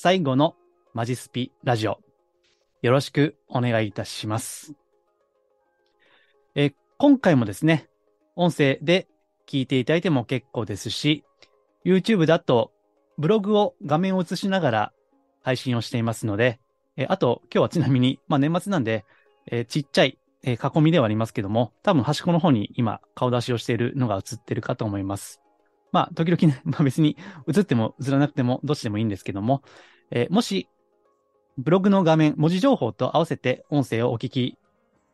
最後のマジスピラジオ。よろしくお願いいたします。え今回もですね、音声で聞いていただいても結構ですし、YouTube だとブログを画面を映しながら配信をしていますので、えあと今日はちなみに、まあ年末なんで、えちっちゃい、え囲みではありますけども、多分端っこの方に今顔出しをしているのが映ってるかと思います。まあ時々ね、まあ別に映っても映らなくてもどっちでもいいんですけども、えーもし、ブログの画面、文字情報と合わせて音声をお聞き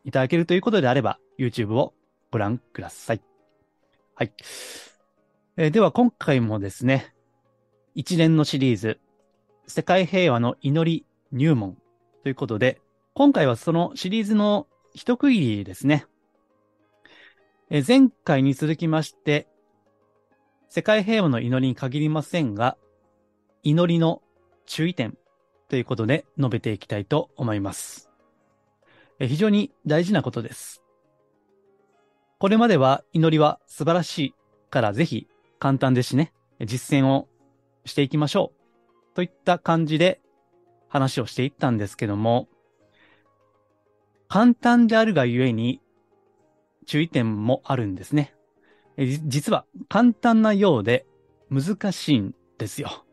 いただけるということであれば、YouTube をご覧ください。はい。えーでは今回もですね、一連のシリーズ、世界平和の祈り入門ということで、今回はそのシリーズの一区切りですね。えー前回に続きまして、世界平和の祈りに限りませんが、祈りの注意点ということで述べていきたいと思います。非常に大事なことです。これまでは祈りは素晴らしいからぜひ簡単ですしね、実践をしていきましょうといった感じで話をしていったんですけども、簡単であるがゆえに注意点もあるんですね。実は簡単なようで難しいんですよ。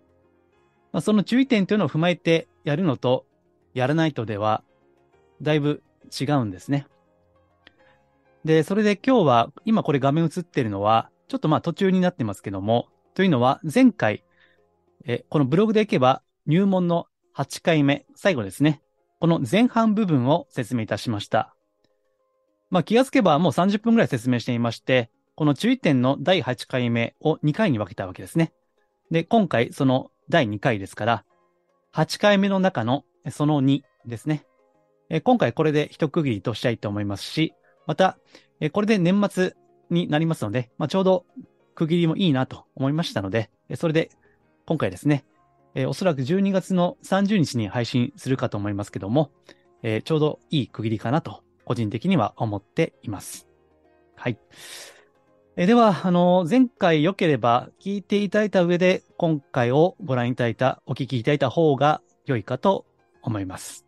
まあ、その注意点というのを踏まえてやるのとやらないとではだいぶ違うんですね。で、それで今日は今これ画面映ってるのはちょっとまあ途中になってますけども、というのは前回えこのブログでいけば入門の8回目、最後ですね。この前半部分を説明いたしました。まあ気がつけばもう30分くらい説明していまして、この注意点の第8回目を2回に分けたわけですね。で、今回その第2回ですから、8回目の中のその2ですね。今回これで一区切りとしたいと思いますし、また、これで年末になりますので、まあ、ちょうど区切りもいいなと思いましたので、それで今回ですね、おそらく12月の30日に配信するかと思いますけども、ちょうどいい区切りかなと、個人的には思っています。はい。えでは、あの、前回良ければ聞いていただいた上で、今回をご覧いただいた、お聞きいただいた方が良いかと思います。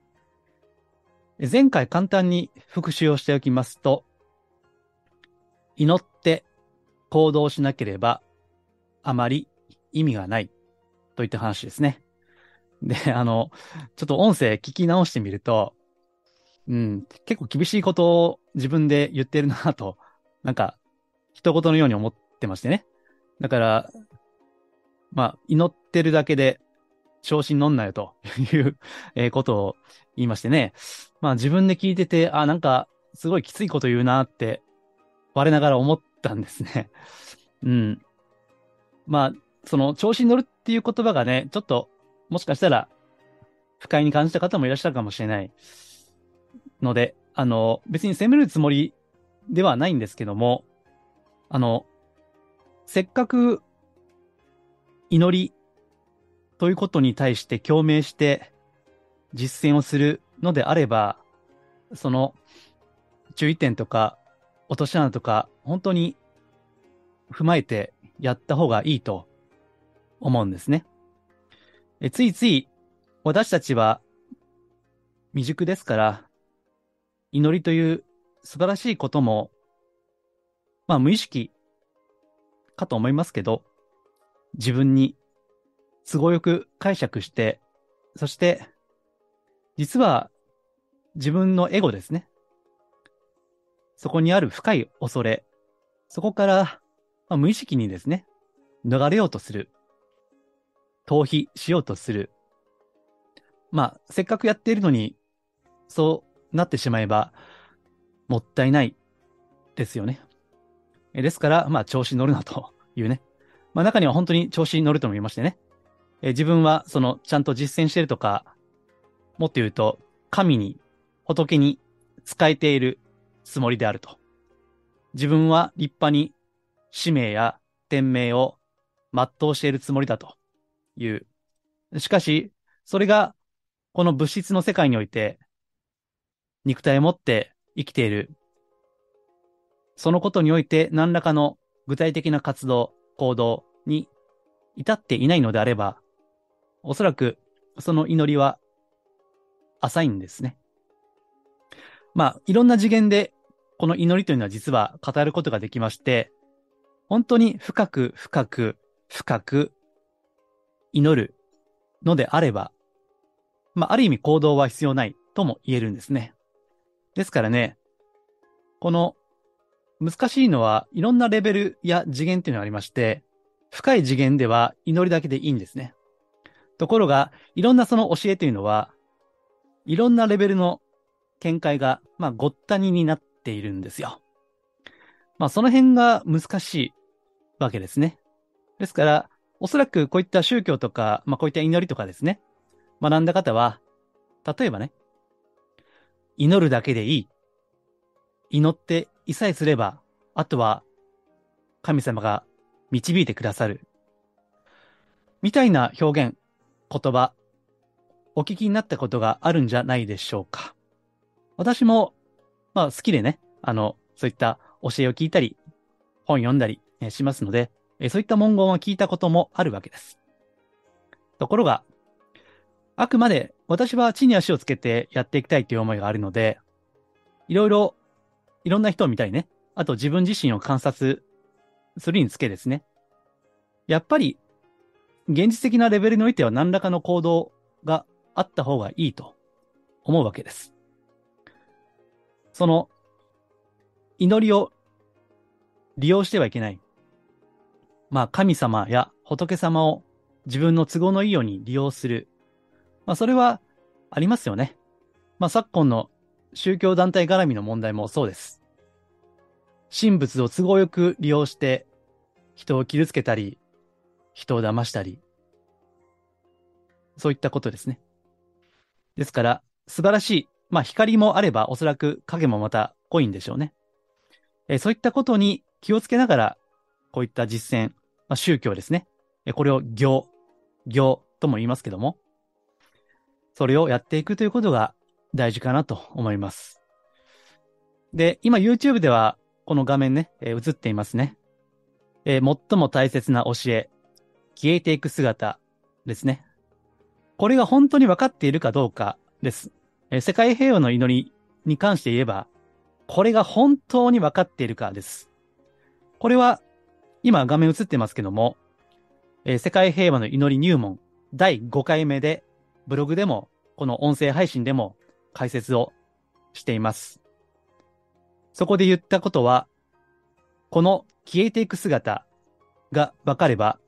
前回簡単に復習をしておきますと、祈って行動しなければあまり意味がないといった話ですね。で、あの、ちょっと音声聞き直してみると、うん、結構厳しいことを自分で言ってるなと、なんか、一言のように思ってましてね。だから、まあ、祈ってるだけで調子に乗んなよという えことを言いましてね。まあ自分で聞いてて、あ、なんか、すごいきついこと言うなって、我ながら思ったんですね。うん。まあ、その、調子に乗るっていう言葉がね、ちょっと、もしかしたら、不快に感じた方もいらっしゃるかもしれない。ので、あの、別に責めるつもりではないんですけども、あの、せっかく、祈りということに対して共鳴して実践をするのであれば、その注意点とか落とし穴とか本当に踏まえてやった方がいいと思うんですね。えついつい私たちは未熟ですから、祈りという素晴らしいことも、まあ無意識かと思いますけど、自分に都合よく解釈して、そして、実は自分のエゴですね。そこにある深い恐れ、そこから、まあ、無意識にですね、逃れようとする。逃避しようとする。まあ、せっかくやっているのに、そうなってしまえば、もったいないですよね。ですから、まあ、調子に乗るなと いうね。まあ、中には本当に調子に乗るとも言いましてね。え自分はそのちゃんと実践してるとか、もっと言うと、神に、仏に使えているつもりであると。自分は立派に使命や天命を全うしているつもりだという。しかし、それがこの物質の世界において肉体を持って生きている。そのことにおいて何らかの具体的な活動、行動に至っていないのであれば、おそらくその祈りは浅いんですね。まあ、いろんな次元でこの祈りというのは実は語ることができまして、本当に深く深く深く祈るのであれば、まあ、ある意味行動は必要ないとも言えるんですね。ですからね、この難しいのはいろんなレベルや次元っていうのがありまして、深い次元では祈りだけでいいんですね。ところが、いろんなその教えというのは、いろんなレベルの見解が、まあ、ごったにになっているんですよ。まあ、その辺が難しいわけですね。ですから、おそらくこういった宗教とか、まあ、こういった祈りとかですね、学んだ方は、例えばね、祈るだけでいい。祈っていさえすれば、あとは神様が導いてくださる。みたいな表現、言葉、お聞きになったことがあるんじゃないでしょうか。私も、まあ好きでね、あの、そういった教えを聞いたり、本読んだりしますので、そういった文言を聞いたこともあるわけです。ところが、あくまで私は地に足をつけてやっていきたいという思いがあるので、いろいろ、いろんな人を見たりね、あと自分自身を観察するにつけですね。やっぱり、現実的なレベルにおいては何らかの行動があった方がいいと思うわけです。その、祈りを利用してはいけない。まあ、神様や仏様を自分の都合のいいように利用する。まあ、それはありますよね。まあ、昨今の宗教団体絡みの問題もそうです。神仏を都合よく利用して人を傷つけたり、人を騙したり、そういったことですね。ですから、素晴らしい。まあ、光もあれば、おそらく影もまた濃いんでしょうね。えそういったことに気をつけながら、こういった実践、まあ、宗教ですね。えこれを行、行とも言いますけども、それをやっていくということが大事かなと思います。で、今 YouTube ではこの画面ね、えー、映っていますね。えー、最も大切な教え、消えていく姿ですね。これが本当に分かっているかどうかです。えー、世界平和の祈りに関して言えば、これが本当に分かっているかです。これは、今画面映ってますけども、えー、世界平和の祈り入門第5回目で、ブログでも、この音声配信でも解説をしています。そこで言ったことは、この消えていく姿が分かれば、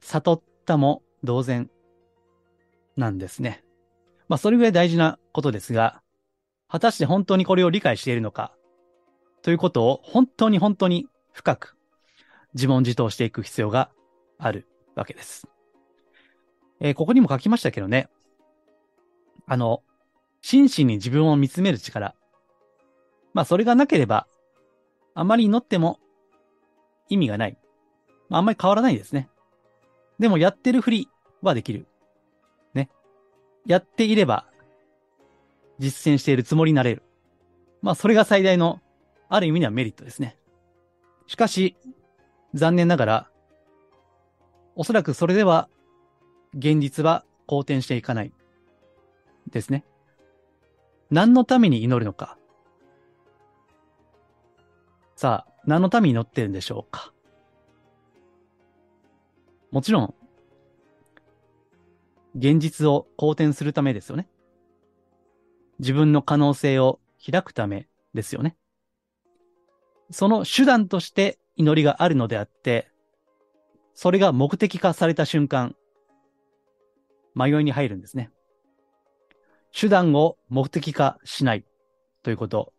悟ったも同然なんですね。まあ、それぐらい大事なことですが、果たして本当にこれを理解しているのか、ということを本当に本当に深く自問自答していく必要があるわけです。えー、ここにも書きましたけどね、あの、真摯に自分を見つめる力、まあそれがなければ、あまり祈っても意味がない。まああんまり変わらないですね。でもやってるふりはできる。ね。やっていれば、実践しているつもりになれる。まあそれが最大の、ある意味ではメリットですね。しかし、残念ながら、おそらくそれでは、現実は好転していかない。ですね。何のために祈るのか。さあ、何のために祈ってるんでしょうかもちろん、現実を好転するためですよね。自分の可能性を開くためですよね。その手段として祈りがあるのであって、それが目的化された瞬間、迷いに入るんですね。手段を目的化しないということ。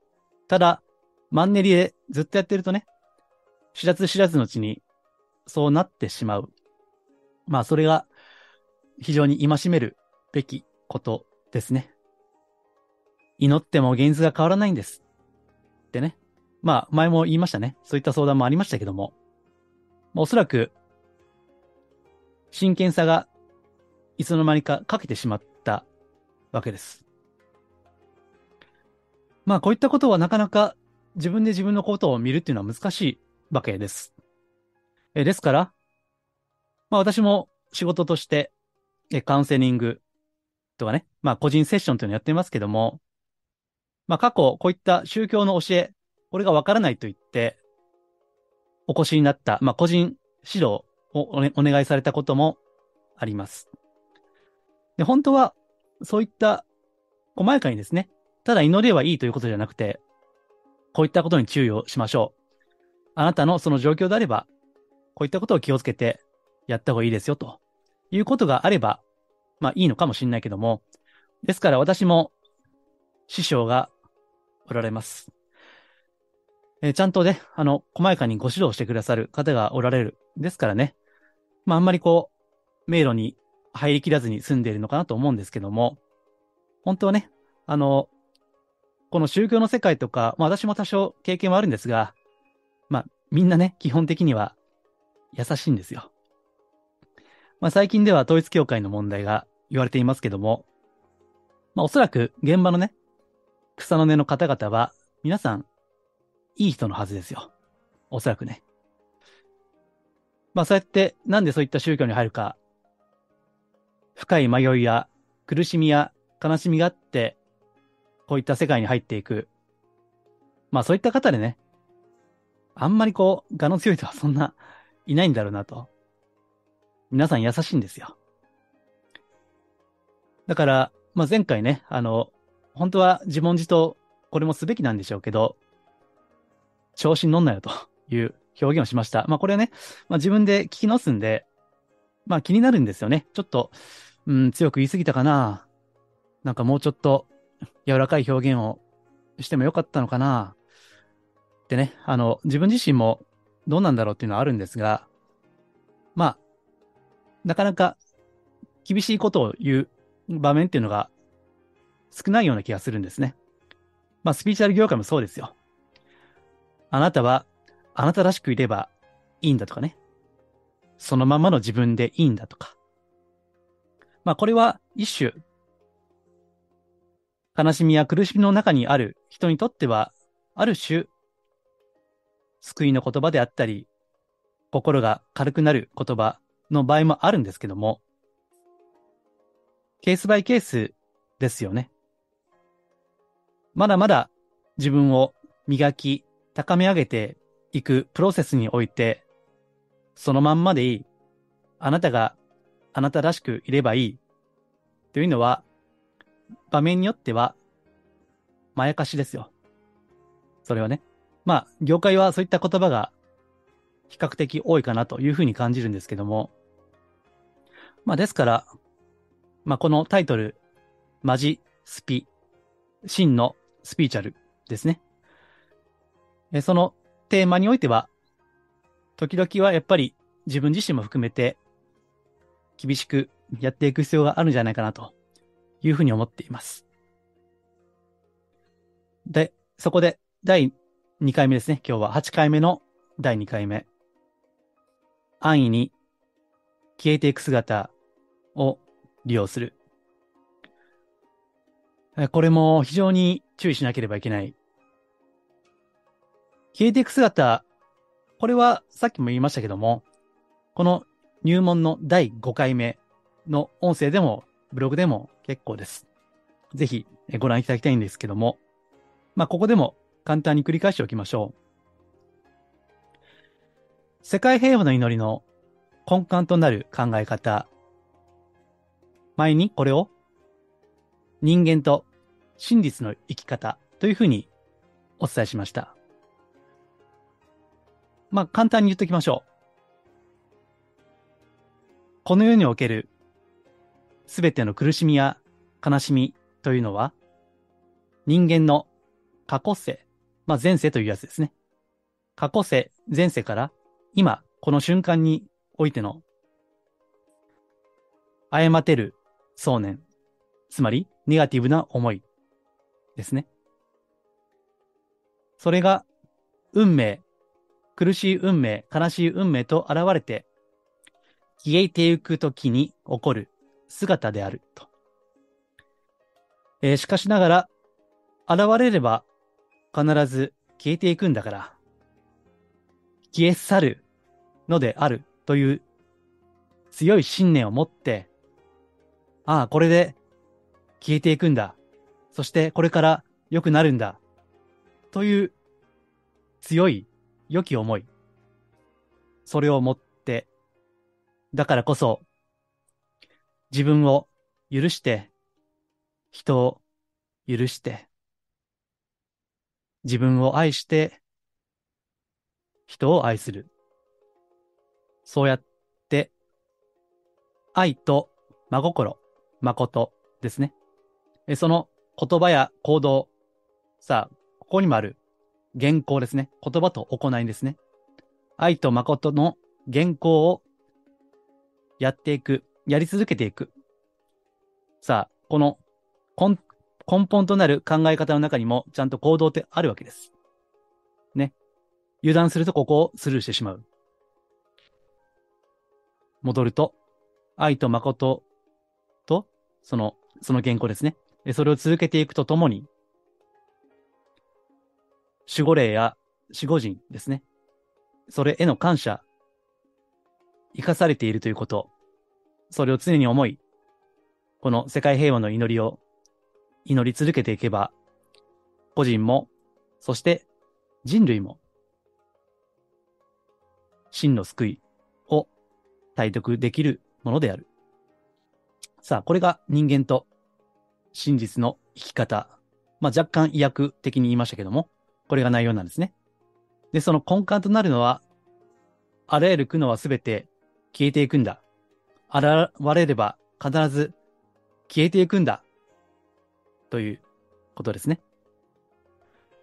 ただ、マンネリでずっとやってるとね、知らず知らずのうちにそうなってしまうまあ、それが非常に戒めるべきことですね。祈っても現実が変わらないんです。ってね。まあ、前も言いましたね。そういった相談もありましたけども。おそらく、真剣さがいつの間にかかけてしまっわけです。まあ、こういったことはなかなか自分で自分のことを見るっていうのは難しいわけです。えですから、まあ私も仕事としてえカウンセリングとかね、まあ個人セッションというのをやってますけども、まあ過去こういった宗教の教え、これがわからないと言って、お越しになった、まあ個人指導をお,、願いされたこともあります。で、本当はそういった細やかにですね、ただ祈ればいいということじゃなくて、こういったことに注意をしましょう。あなたのその状況であれば、こういったことを気をつけてやった方がいいですよということがあれば、まあいいのかもしれないけども、ですから私も師匠がおられます。えー、ちゃんとね、あの、細やかにご指導してくださる方がおられる。ですからね、まああんまりこう、迷路に入りきらずに住んでいるのかなと思うんですけども、本当はね、あの、この宗教の世界とか、まあ私も多少経験はあるんですが、まあみんなね、基本的には優しいんですよ。まあ最近では統一教会の問題が言われていますけども、まあおそらく現場のね、草の根の方々は皆さんいい人のはずですよ。おそらくね。まあそうやってなんでそういった宗教に入るか、深い迷いや苦しみや悲しみがあって、こういった世界に入っていく。まあそういった方でね、あんまりこう、我の強い人はそんないないんだろうなと。皆さん優しいんですよ。だから、まあ前回ね、あの、本当は自問自答、これもすべきなんでしょうけど、調子に乗んなよという表現をしました。まあこれはね、まあ自分で聞き直すんで、まあ気になるんですよね。ちょっと、うん、強く言い過ぎたかな。なんかもうちょっと柔らかい表現をしてもよかったのかなってね、あの、自分自身もどうなんだろうっていうのはあるんですが、まあ、なかなか厳しいことを言う場面っていうのが少ないような気がするんですね。まあ、スピーチャル業界もそうですよ。あなたは、あなたらしくいればいいんだとかね。そのままの自分でいいんだとか。まあ、これは一種悲しみや苦しみの中にある人にとっては、ある種、救いの言葉であったり、心が軽くなる言葉の場合もあるんですけども、ケースバイケースですよね。まだまだ自分を磨き、高め上げていくプロセスにおいて、そのまんまでいい。あなたがあなたらしくいればいい。というのは、場面によっては、まやかしですよ。それはね。まあ、業界はそういった言葉が比較的多いかなというふうに感じるんですけども。まあ、ですから、まあ、このタイトル、マジスピ、真のスピーチャルですね。えそのテーマにおいては、時々はやっぱり自分自身も含めて厳しくやっていく必要があるんじゃないかなというふうに思っています。で、そこで第2回目ですね。今日は8回目の第2回目。安易に消えていく姿を利用する。これも非常に注意しなければいけない。消えていく姿、これはさっきも言いましたけども、この入門の第5回目の音声でもブログでも結構です。ぜひご覧いただきたいんですけども、まあ、ここでも簡単に繰り返しておきましょう。世界平和の祈りの根幹となる考え方。前にこれを人間と真実の生き方というふうにお伝えしました。まあ、簡単に言っておきましょう。この世におけるすべての苦しみや悲しみというのは、人間の過去世、まあ前世というやつですね。過去世、前世から今、この瞬間においての誤てる想念。つまり、ネガティブな思いですね。それが、運命、苦しい運命、悲しい運命と現れて、消えてゆくときに起こる姿であると。えー、しかしながら、現れれば必ず消えていくんだから、消え去るのであるという強い信念を持って、ああ、これで消えていくんだ。そしてこれから良くなるんだ。という強い良き思い。それを持って、だからこそ自分を許して、人を許して、自分を愛して、人を愛する。そうやって、愛と真心、誠ですね。その言葉や行動、さあ、ここにもある原稿ですね。言葉と行いですね。愛と誠の原稿をやっていく、やり続けていく。さあ、この根本となる考え方の中にもちゃんと行動ってあるわけです。ね。油断するとここをスルーしてしまう。戻ると、愛と誠と、その、その原稿ですね。それを続けていくとともに、守護霊や守護人ですね。それへの感謝、生かされているということ、それを常に思い、この世界平和の祈りを祈り続けていけば、個人も、そして人類も、真の救いを体得できるものである。さあ、これが人間と真実の生き方。まあ、若干医薬的に言いましたけども、これが内容なんですね。で、その根幹となるのは、あらゆる苦悩はすべて消えていくんだ。現れれば必ず消えていくんだ。ということですね。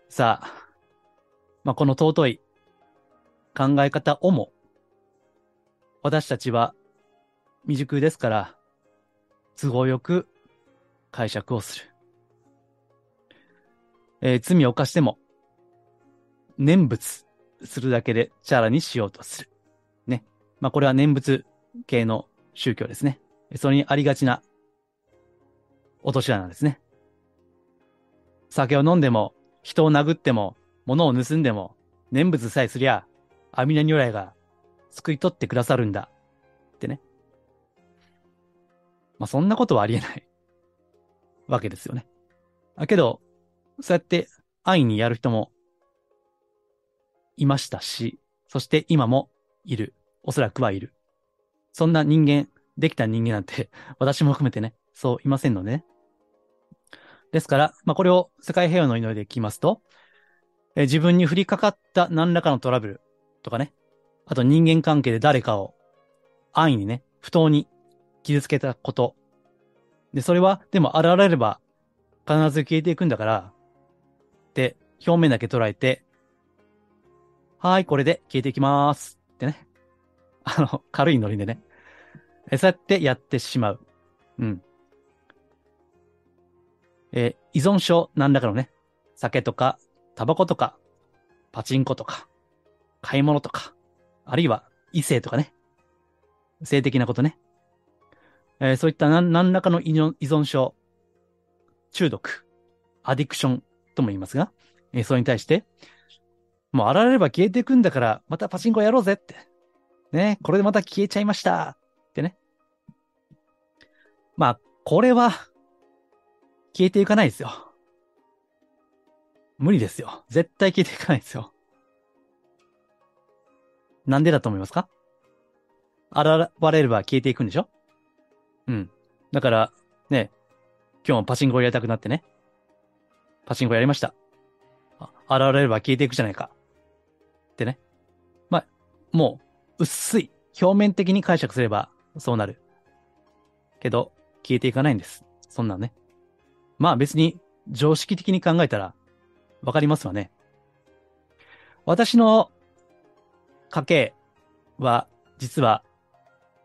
さあ、まあ、この尊い考え方をも、私たちは未熟ですから、都合よく解釈をする。えー、罪を犯しても、念仏するだけでチャラにしようとする。まあ、これは念仏系の宗教ですね。それにありがちな落とし穴ですね。酒を飲んでも、人を殴っても、物を盗んでも、念仏さえすりゃ、阿弥陀如来が救い取ってくださるんだ。ってね。まあ、そんなことはありえない わけですよね。だけど、そうやって愛にやる人もいましたし、そして今もいる。おそらくはいる。そんな人間、できた人間なんて、私も含めてね、そういませんのでね。ですから、まあ、これを世界平和の祈りで聞きますと、え自分に降りかかった何らかのトラブルとかね、あと人間関係で誰かを安易にね、不当に傷つけたこと。で、それは、でも現れれば必ず消えていくんだから、で、表面だけ捉えて、はい、これで消えていきます。あの、軽いノリでね。そうやってやってしまう。うん。えー、依存症何らかのね、酒とか、タバコとか、パチンコとか、買い物とか、あるいは異性とかね、性的なことね。えー、そういった何何らかの依存症、中毒、アディクションとも言いますが、えー、それに対して、もう現れれば消えていくんだから、またパチンコやろうぜって。ね、これでまた消えちゃいました。ってね。まあ、これは、消えていかないですよ。無理ですよ。絶対消えていかないですよ。なんでだと思いますか？現れれば消えていくんでしょ？うん。だから、ね、今日もパチンコをやりたくなってね。パチンコやりました。現れれば消えていくじゃないか。ってね。まあ、もう、薄い、表面的に解釈すれば、そうなる。けど、消えていかないんです。そんなんね。まあ別に、常識的に考えたら、わかりますわね。私の家系は、実は、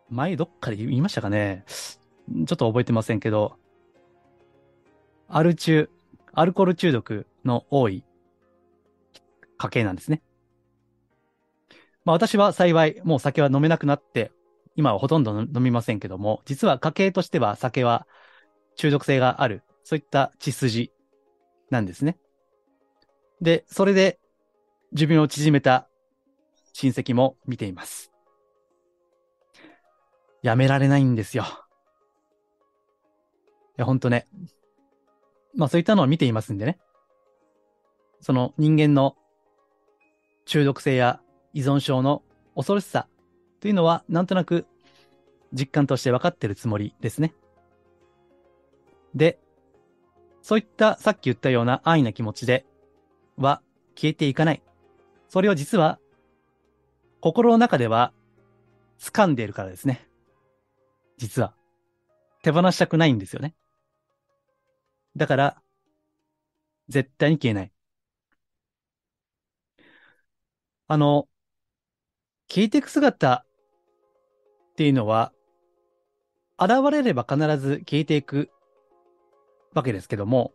前どっかで言いましたかね。ちょっと覚えてませんけど、アル中、アルコール中毒の多い家系なんですね。まあ私は幸いもう酒は飲めなくなって、今はほとんど飲みませんけども、実は家系としては酒は中毒性がある、そういった血筋なんですね。で、それで寿命を縮めた親戚も見ています。やめられないんですよ。いや、ほんとね。まあそういったのを見ていますんでね。その人間の中毒性や依存症の恐ろしさというのはなんとなく実感として分かってるつもりですね。で、そういったさっき言ったような安易な気持ちでは消えていかない。それを実は心の中では掴んでいるからですね。実は。手放したくないんですよね。だから、絶対に消えない。あの、消えていく姿っていうのは、現れれば必ず消えていくわけですけども、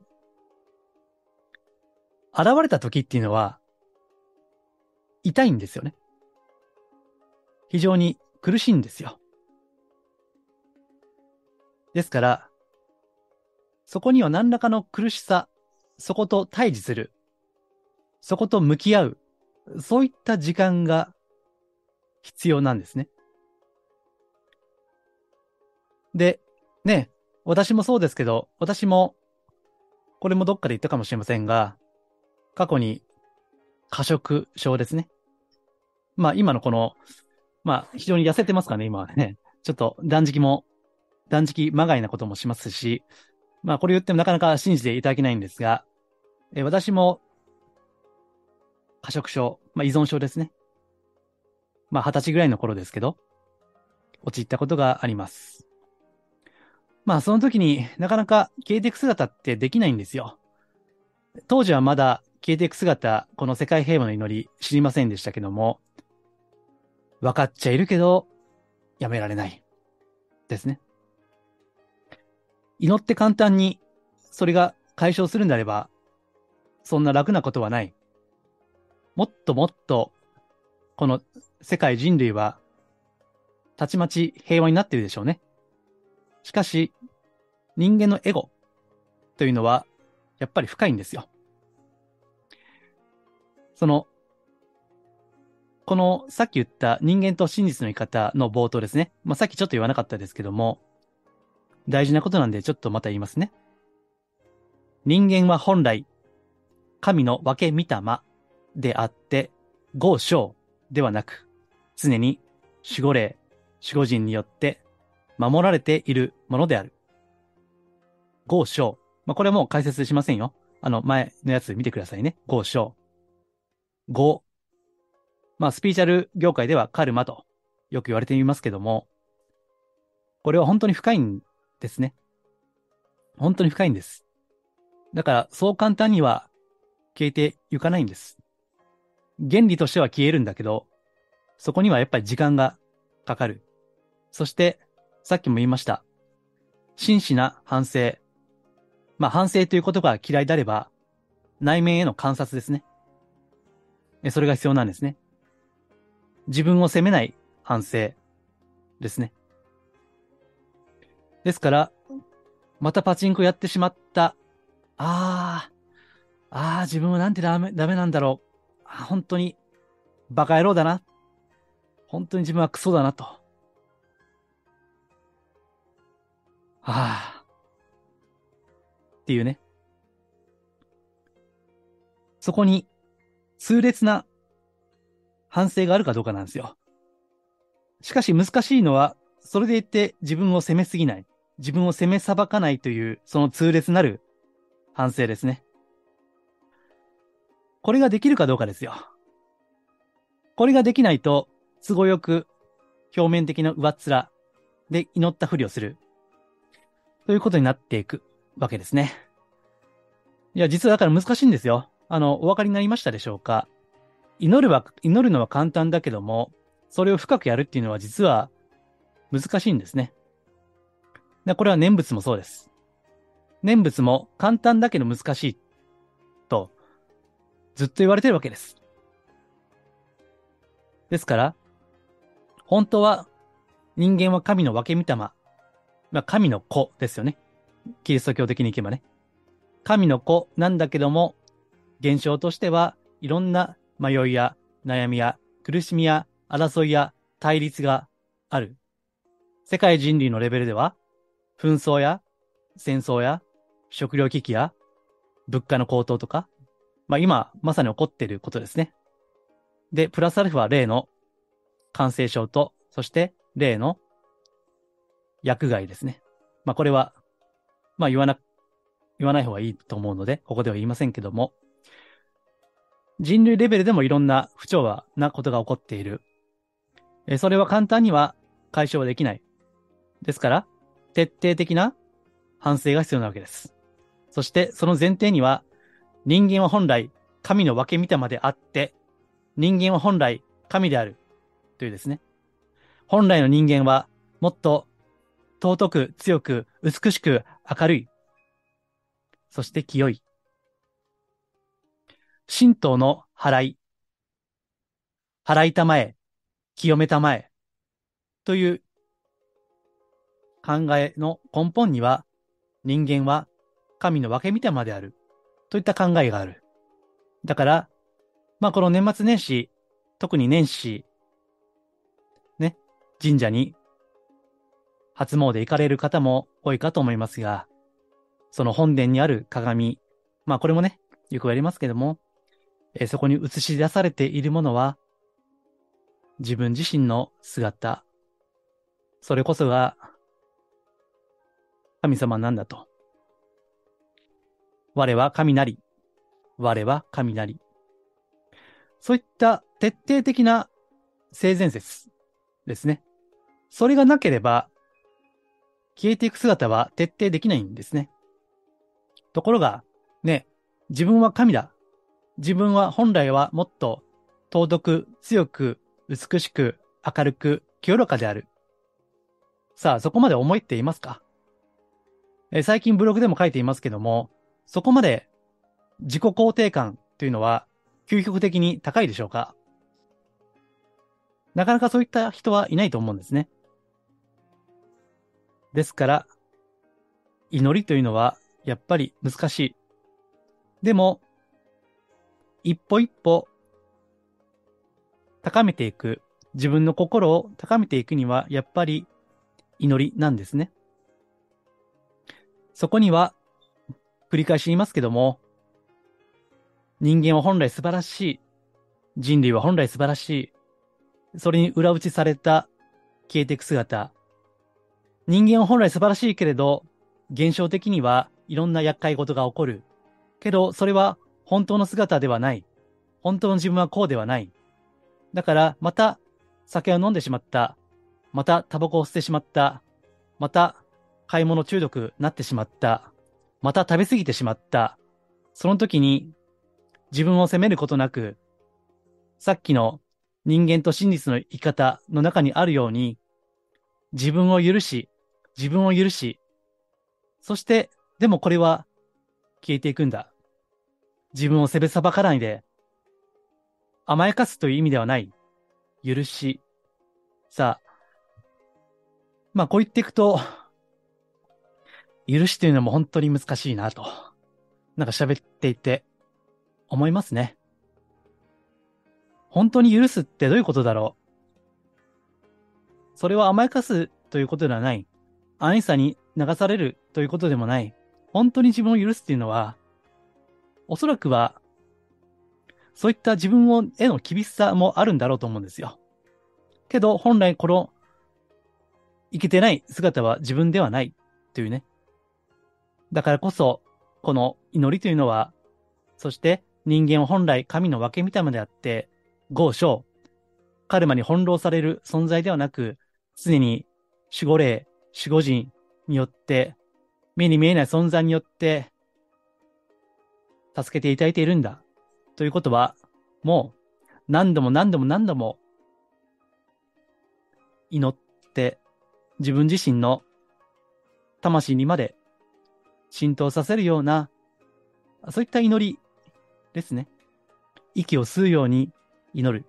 現れた時っていうのは、痛いんですよね。非常に苦しいんですよ。ですから、そこには何らかの苦しさ、そこと対峙する、そこと向き合う、そういった時間が必要なんですね。で、ね、私もそうですけど、私も、これもどっかで言ったかもしれませんが、過去に過食症ですね。まあ今のこの、まあ非常に痩せてますかね、今はね。ちょっと断食も断食まがいなこともしますし、まあこれ言ってもなかなか信じていただけないんですが、え、私も過食症、まあ依存症ですね。まあ二十歳ぐらいの頃ですけど、陥ったことがあります。まあその時になかなか消えていく姿ってできないんですよ。当時はまだ消えていく姿、この世界平和の祈り知りませんでしたけども、分かっちゃいるけど、やめられない。ですね。祈って簡単にそれが解消するんであれば、そんな楽なことはない。もっともっと、この世界人類は、たちまち平和になっているでしょうね。しかし、人間のエゴというのは、やっぱり深いんですよ。その、このさっき言った人間と真実の言い方の冒頭ですね。まあ、さっきちょっと言わなかったですけども、大事なことなんでちょっとまた言いますね。人間は本来、神の分け見たまであって、合章ではなく、常に守護霊、守護人によって守られているものである。合章。まあ、これはもう解説しませんよ。あの、前のやつ見てくださいね。合章。合。まあ、スピーチャル業界ではカルマとよく言われていますけども、これは本当に深いんですね。本当に深いんです。だから、そう簡単には消えていかないんです。原理としては消えるんだけど、そこにはやっぱり時間がかかる。そして、さっきも言いました。真摯な反省。まあ、反省ということが嫌いであれば、内面への観察ですね。それが必要なんですね。自分を責めない反省ですね。ですから、またパチンコやってしまった。ああ、ああ、自分はなんてダメ、ダメなんだろう。本当に、バカ野郎だな。本当に自分はクソだなと。ああ。っていうね。そこに、痛烈な反省があるかどうかなんですよ。しかし難しいのは、それで言って自分を責めすぎない。自分を責め裁かないという、その痛烈なる反省ですね。これができるかどうかですよ。これができないと、都合よく表面的な上っ面で祈ったふりをする。ということになっていくわけですね。いや、実はだから難しいんですよ。あの、お分かりになりましたでしょうか祈るは、祈るのは簡単だけども、それを深くやるっていうのは実は難しいんですね。でこれは念仏もそうです。念仏も簡単だけど難しいずっと言われてるわけです。ですから、本当は人間は神の分け御霊、まあ、神の子ですよね。キリスト教的にいけばね。神の子なんだけども、現象としてはいろんな迷いや悩みや苦しみや争いや対立がある。世界人類のレベルでは、紛争や戦争や食糧危機や物価の高騰とか、まあ今まさに起こっていることですね。で、プラスアルファ例の感染症と、そして例の薬害ですね。まあこれは、まあ言わな、言わない方がいいと思うので、ここでは言いませんけども、人類レベルでもいろんな不調和なことが起こっている。えそれは簡単には解消はできない。ですから、徹底的な反省が必要なわけです。そして、その前提には、人間は本来神の分け御霊であって、人間は本来神である。というですね。本来の人間はもっと尊く、強く、美しく、明るい。そして清い。神道の払い。払いたまえ、清めたまえ。という考えの根本には、人間は神の分け御霊である。といった考えがある。だから、まあこの年末年始、特に年始、ね、神社に初詣行かれる方も多いかと思いますが、その本殿にある鏡、まあこれもね、よくやりますけども、えーそこに映し出されているものは、自分自身の姿、それこそが神様なんだと。我は神なり、我は神なり。そういった徹底的な性善説ですね。それがなければ、消えていく姿は徹底できないんですね。ところが、ね、自分は神だ。自分は本来はもっと尊く、強く、美しく、明るく、清らかである。さあ、そこまで思いっていますか？え最近ブログでも書いていますけども、そこまで自己肯定感というのは究極的に高いでしょうか？なかなかそういった人はいないと思うんですね。ですから、祈りというのはやっぱり難しい。でも、一歩一歩高めていく、自分の心を高めていくにはやっぱり祈りなんですね。そこには、繰り返し言いますけども、人間は本来素晴らしい。人類は本来素晴らしい。それに裏打ちされた消えていく姿。人間は本来素晴らしいけれど、現象的にはいろんな厄介事が起こる。けど、それは本当の姿ではない。本当の自分はこうではない。だから、また酒を飲んでしまった。またタバコを捨てしまった。また買い物中毒になってしまった。また食べ過ぎてしまった。その時に自分を責めることなく、さっきの人間と真実の生き方の中にあるように、自分を許し、自分を許し、そして、でもこれは消えていくんだ。自分を責めさばかないで、甘やかすという意味ではない。許し。さあ、まあこう言っていくと、許しというのも本当に難しいなと、なんか喋っていて思いますね。本当に許すってどういうことだろうそれは甘やかすということではない。安易さに流されるということでもない。本当に自分を許すっていうのは、おそらくは、そういった自分をへの厳しさもあるんだろうと思うんですよ。けど、本来この、いけてない姿は自分ではないというね。だからこそ、この祈りというのは、そして人間は本来神の分け御霊であって、豪小、カルマに翻弄される存在ではなく、常に守護霊、守護神によって、目に見えない存在によって、助けていただいているんだ。ということは、もう何度も何度も何度も祈って自分自身の魂にまで浸透させるような、そういった祈りですね。息を吸うように祈る。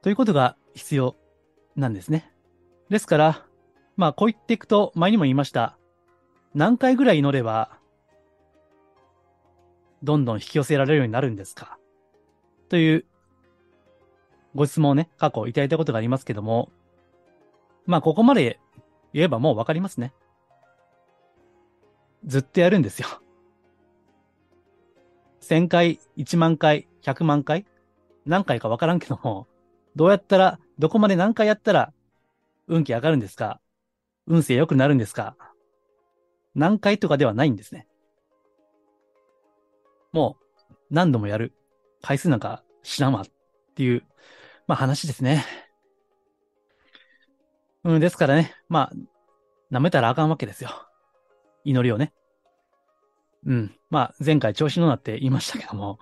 ということが必要なんですね。ですから、まあこう言っていくと前にも言いました。何回ぐらい祈れば、どんどん引き寄せられるようになるんですか？というご質問をね、過去いただいたことがありますけども、まあここまで言えばもうわかりますね。ずっとやるんですよ。1000回、1万回、100万回？何回かわからんけども、どうやったら、どこまで何回やったら、運気上がるんですか？運勢良くなるんですか？何回とかではないんですね。もう、何度もやる。回数なんか知らんわっていう、まあ話ですね。うん、ですからね、まあ、舐めたらあかんわけですよ。祈りをね。うん。まあ、前回調子のなって言いましたけども、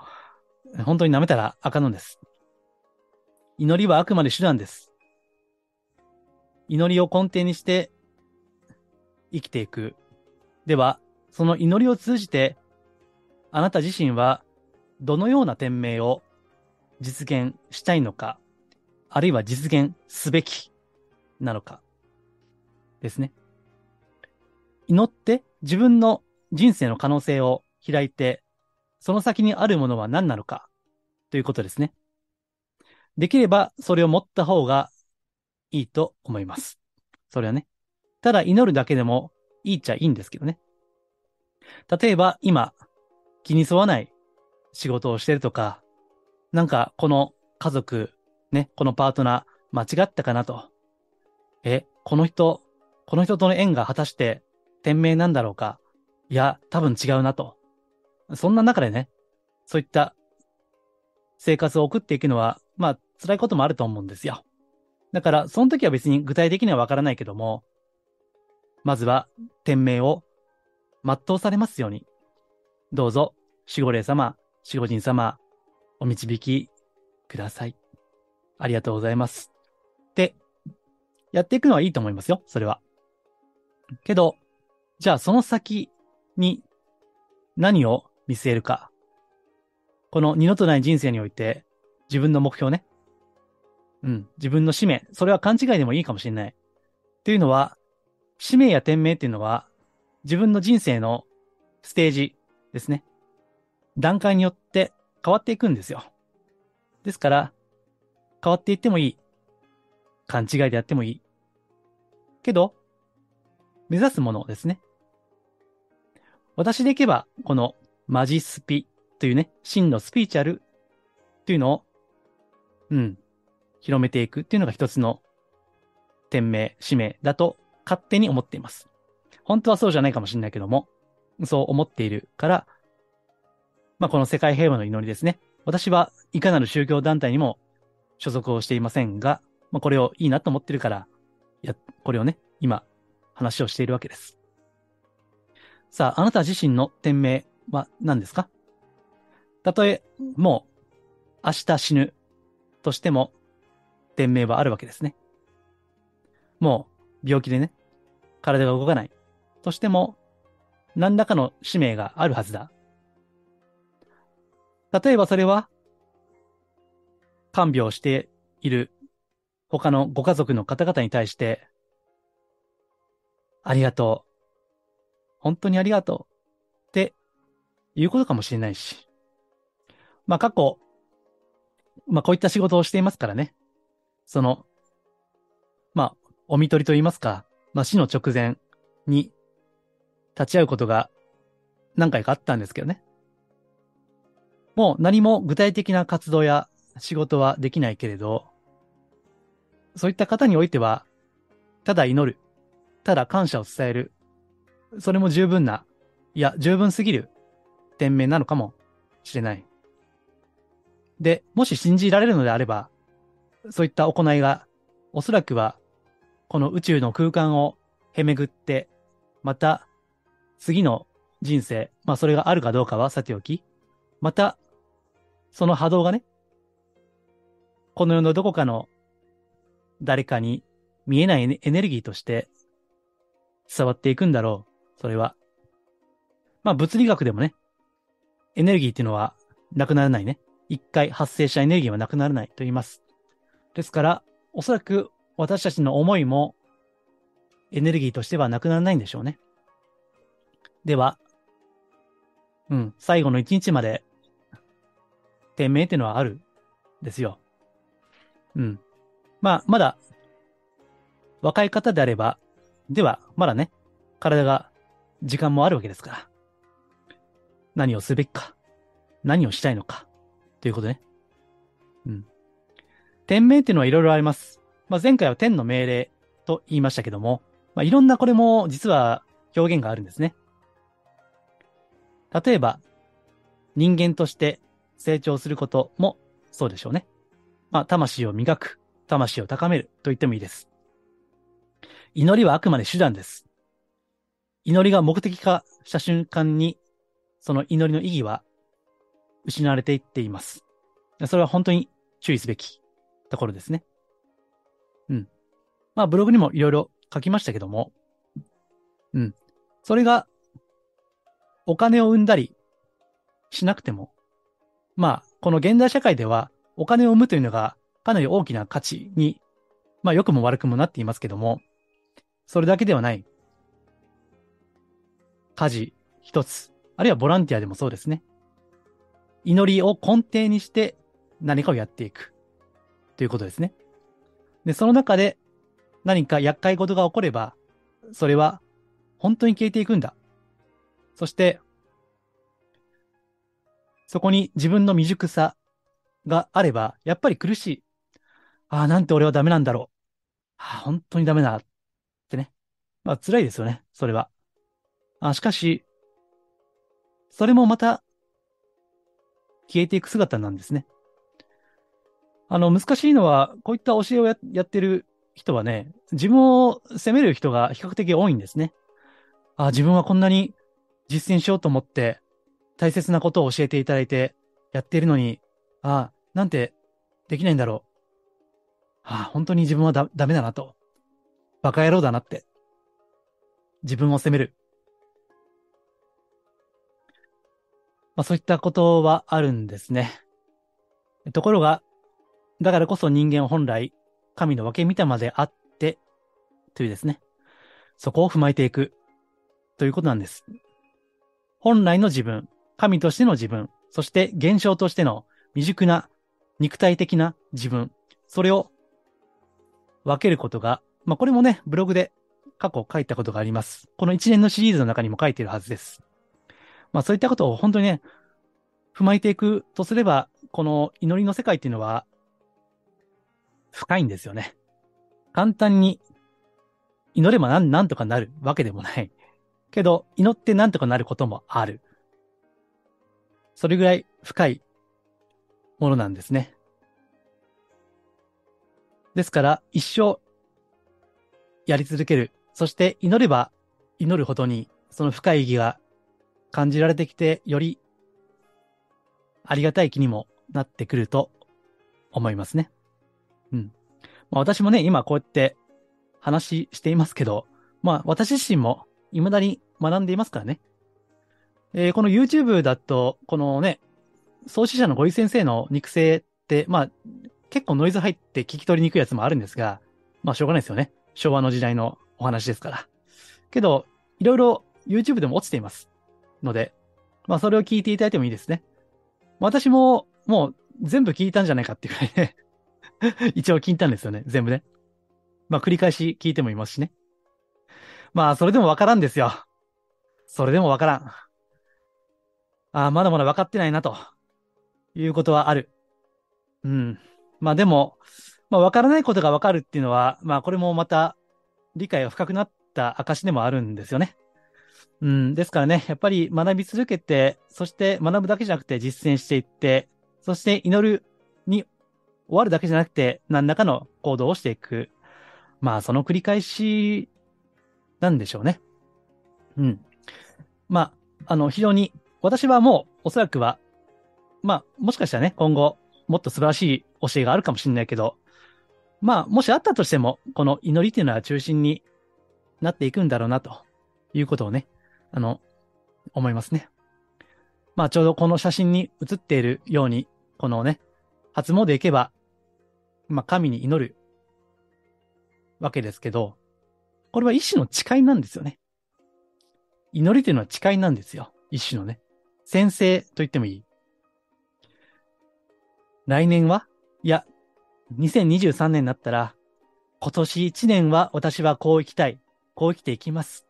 本当に舐めたらあかんのです。祈りはあくまで手段です。祈りを根底にして生きていく。では、その祈りを通じて、あなた自身はどのような天命を実現したいのか、あるいは実現すべきなのか、ですね。祈って自分の人生の可能性を開いて、その先にあるものは何なのか、ということですね。できればそれを持った方がいいと思います。それはね。ただ祈るだけでもいいっちゃいいんですけどね。例えば今気に沿わない仕事をしてるとか、なんかこの家族、ね、このパートナー間違ったかなと。え、この人、この人との縁が果たして天命なんだろうかいや、多分違うなと。そんな中でね、そういった生活を送っていくのは、まあ、辛いこともあると思うんですよ。だから、その時は別に具体的にはわからないけども、まずは、天命を全うされますように、どうぞ、守護霊様、守護神様、お導きください。ありがとうございます。で、やっていくのはいいと思いますよ、それは。けど、じゃあその先に何を見据えるか。この二度とない人生において、自分の目標ね。うん、自分の使命。それは勘違いでもいいかもしれない。っていうのは、使命や天命っていうのは、自分の人生のステージですね。段階によって変わっていくんですよ。ですから、変わっていってもいい。勘違いでやってもいい。けど、目指すものですね。私でいけば、このマジスピというね、真のスピーチャルっていうのを、うん、広めていくっていうのが一つの天命、使命だと勝手に思っています。本当はそうじゃないかもしれないけども、そう思っているから、まあ、この世界平和の祈りですね。私はいかなる宗教団体にも所属をしていませんが、まあ、これをいいなと思ってるから、や、これをね、今、話をしているわけです。さあ、あなた自身の天命は何ですか？たとえ、もう、明日死ぬとしても、天命はあるわけですね。もう、病気でね、体が動かないとしても、何らかの使命があるはずだ。例えばそれは、看病している他のご家族の方々に対して、ありがとう。本当にありがとう。っていうことかもしれないし。まあ過去、まあこういった仕事をしていますからね。その、まあ、お見取りと言いますか、まあ死の直前に立ち会うことが何回かあったんですけどね。もう何も具体的な活動や仕事はできないけれど、そういった方においては、ただ祈る、ただ感謝を伝える、それも十分な、いや、十分すぎる天命なのかもしれない。で、もし信じられるのであれば、そういった行いが、おそらくは、この宇宙の空間をへめぐって、また、次の人生、まあそれがあるかどうかはさておき、また、その波動がね、この世のどこかの誰かに見えないエネルギーとして伝わっていくんだろう。それは。まあ物理学でもね、エネルギーっていうのはなくならないね。一回発生したエネルギーはなくならないと言います。ですから、おそらく私たちの思いもエネルギーとしてはなくならないんでしょうね。では、うん、最後の一日まで、天命っていうのはある、ですよ。うん。まあ、まだ、若い方であれば、では、まだね、体が、時間もあるわけですから。何をすべきか、何をしたいのか、ということね。うん。天命っていうのはいろいろあります。まあ、前回は天の命令と言いましたけども、まあ、いろんなこれも実は表現があるんですね。例えば、人間として成長することもそうでしょうね。まあ、魂を磨く、魂を高めると言ってもいいです。祈りはあくまで手段です。祈りが目的化した瞬間に、その祈りの意義は失われていっています。それは本当に注意すべきところですね。うん。まあ、ブログにもいろいろ書きましたけども、うん。それが、お金を生んだりしなくても、まあ、この現代社会では、お金を生むというのがかなり大きな価値に、まあ、良くも悪くもなっていますけども、それだけではない。家事一つ、あるいはボランティアでもそうですね。祈りを根底にして何かをやっていく。ということですね。で、その中で何か厄介事が起これば、それは本当に消えていくんだ。そして、そこに自分の未熟さがあれば、やっぱり苦しい。ああ、なんて俺はダメなんだろう。ああ、本当にダメだ。ってね。まあ辛いですよね、それは。あしかし、それもまた消えていく姿なんですね。あの、難しいのは、こういった教えをやってる人はね、自分を責める人が比較的多いんですね。あ、自分はこんなに実践しようと思って、大切なことを教えていただいてやっているのに、あ、なんてできないんだろう。あ、本当に自分はだ、ダメだなと。バカ野郎だなって。自分を責める。まあそういったことはあるんですね。ところが、だからこそ人間本来、神の分け見たまであって、というですね。そこを踏まえていく、ということなんです。本来の自分、神としての自分、そして現象としての未熟な肉体的な自分、それを分けることが、まあ、これもね、ブログで過去書いたことがあります。この一年のシリーズの中にも書いてるはずです。まあ、そういったことを本当にね、踏まえていくとすれば、この祈りの世界っていうのは、深いんですよね。簡単に祈ればなんなんとかなるわけでもない。けど、祈ってなんとかなることもある。それぐらい深いものなんですね。ですから、一生やり続ける。そして祈れば祈るほどに、その深い意義が感じられてきて、よりありがたい気にもなってくると思いますね。うん。まあ私もね、今こうやって話していますけど、まあ私自身も未だに学んでいますからね。えー、この YouTube だと、このね、創始者のゴイ先生の肉声って、まあ結構ノイズ入って聞き取りにくいやつもあるんですが、まあしょうがないですよね。昭和の時代のお話ですから。けど、いろいろ YouTube でも落ちています。ので、まあそれを聞いていただいてもいいですね。私ももう全部聞いたんじゃないかっていうくらいね 一応聞いたんですよね、全部ね。まあ、繰り返し聞いてもいますしね。まあ、それでもわからんですよ。それでもわからん。ああ、まだまだ分かってないな、ということはある。うん。まあでも、まあ分からないことが分かるっていうのは、まあこれもまた理解が深くなった証でもあるんですよね。うん。ですからね、やっぱり学び続けて、そして学ぶだけじゃなくて実践していって、そして祈るに終わるだけじゃなくて、何らかの行動をしていく。まあ、その繰り返しなんでしょうね。うん。まあ、あの、非常に、私はもう、おそらくは、まあ、もしかしたらね、今後、もっと素晴らしい教えがあるかもしれないけど、まあ、もしあったとしても、この祈りっていうのは中心になっていくんだろうな、ということをね、あの、思いますね。まあちょうどこの写真に写っているように、このね、初詣行けば、まあ神に祈るわけですけど、これは一種の誓いなんですよね。祈りというのは誓いなんですよ。一種のね。先生と言ってもいい。来年はいや、2023年になったら、今年1年は私はこう生きたい。こう生きていきます。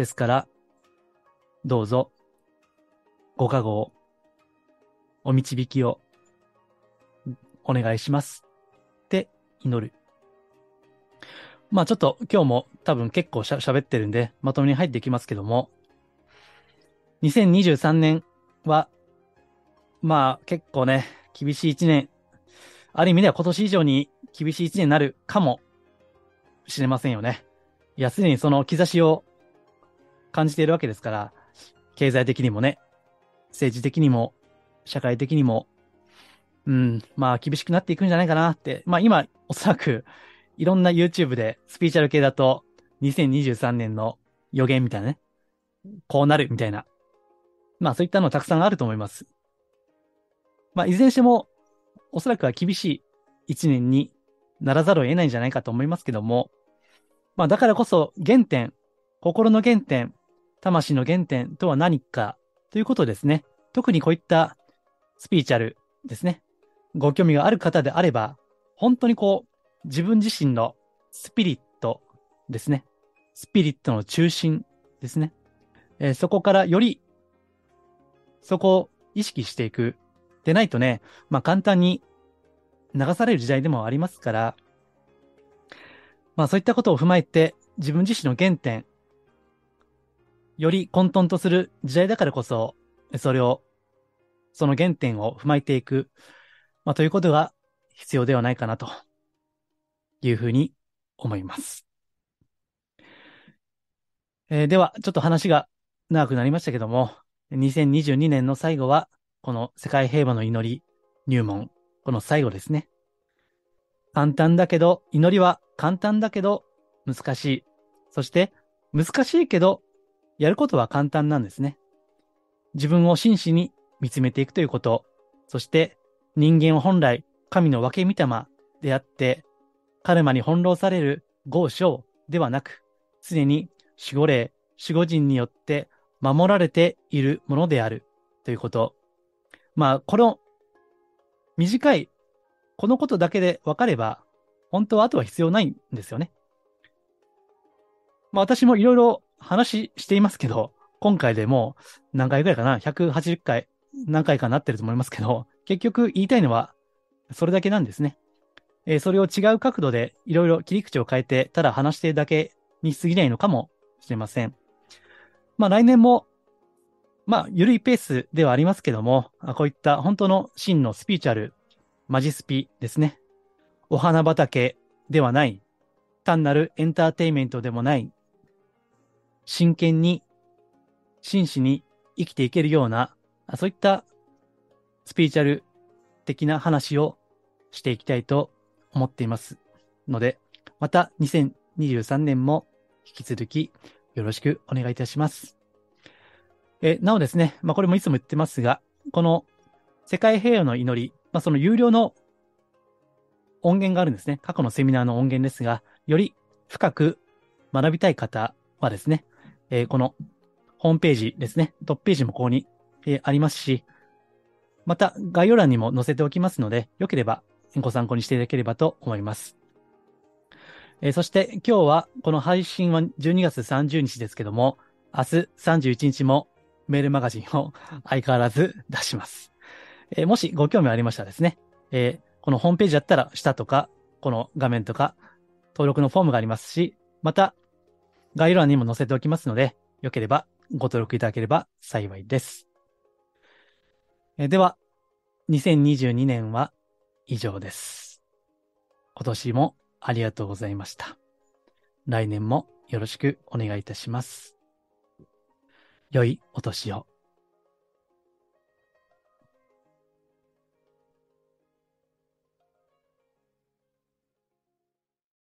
ですから、どうぞ、ご加護を、お導きを、お願いします。って祈る。まあちょっと今日も多分結構しゃ喋ってるんで、まとめに入っていきますけども、2023年は、まあ結構ね、厳しい一年、ある意味では今年以上に厳しい一年になるかもしれませんよね。いや、すでにその兆しを感じているわけですから、経済的にもね、政治的にも、社会的にも、うん、まあ厳しくなっていくんじゃないかなって、まあ今、おそらく、いろんな YouTube でスピーチャル系だと、2023年の予言みたいなね、こうなるみたいな。まあそういったのたくさんあると思います。まあいずれにしても、おそらくは厳しい一年にならざるを得ないんじゃないかと思いますけども、まあだからこそ原点、心の原点、魂の原点とは何かということですね。特にこういったスピーチャルですね。ご興味がある方であれば、本当にこう、自分自身のスピリットですね。スピリットの中心ですね。えー、そこからより、そこを意識していく。でないとね、まあ簡単に流される時代でもありますから、まあそういったことを踏まえて、自分自身の原点、より混沌とする時代だからこそ、それを、その原点を踏まえていく、まあということが必要ではないかなというふうに思います。えー、では、ちょっと話が長くなりましたけども、2022年の最後は、この世界平和の祈り入門この最後ですね。簡単だけど、祈りは簡単だけど難しい。そして難しいけど、やることは簡単なんですね。自分を真摯に見つめていくということ。そして人間は本来神の分け御霊であって、カルマに翻弄される豪商ではなく、常に守護霊、守護人によって守られているものであるということ。まあ、この短い、このことだけで分かれば、本当は後は必要ないんですよね。まあ私もいろいろ話していますけど、今回でもう何回くらいかな ?180 回、何回かなってると思いますけど、結局言いたいのはそれだけなんですね。えー、それを違う角度でいろいろ切り口を変えて、ただ話しているだけに過ぎないのかもしれません。まあ来年もまあ、ゆるいペースではありますけども、こういった本当の真のスピーチャル、マジスピですね。お花畑ではない、単なるエンターテイメントでもない、真剣に、真摯に生きていけるような、そういったスピーチャル的な話をしていきたいと思っていますので、また2023年も引き続きよろしくお願いいたします。えなおですね、まあ、これもいつも言ってますが、この世界平和の祈り、まあ、その有料の音源があるんですね。過去のセミナーの音源ですが、より深く学びたい方はですね、えー、このホームページですね、トップページもここに、えー、ありますし、また概要欄にも載せておきますので、よければご参考にしていただければと思います。えー、そして今日はこの配信は12月30日ですけども、明日31日もメールマガジンを 相変わらず出します。えー、もしご興味ありましたらですね、えー、このホームページだったら下とか、この画面とか、登録のフォームがありますし、また、概要欄にも載せておきますので、よければご登録いただければ幸いです。え、では、2022年は以上です。今年もありがとうございました。来年もよろしくお願いいたします。良いお年を。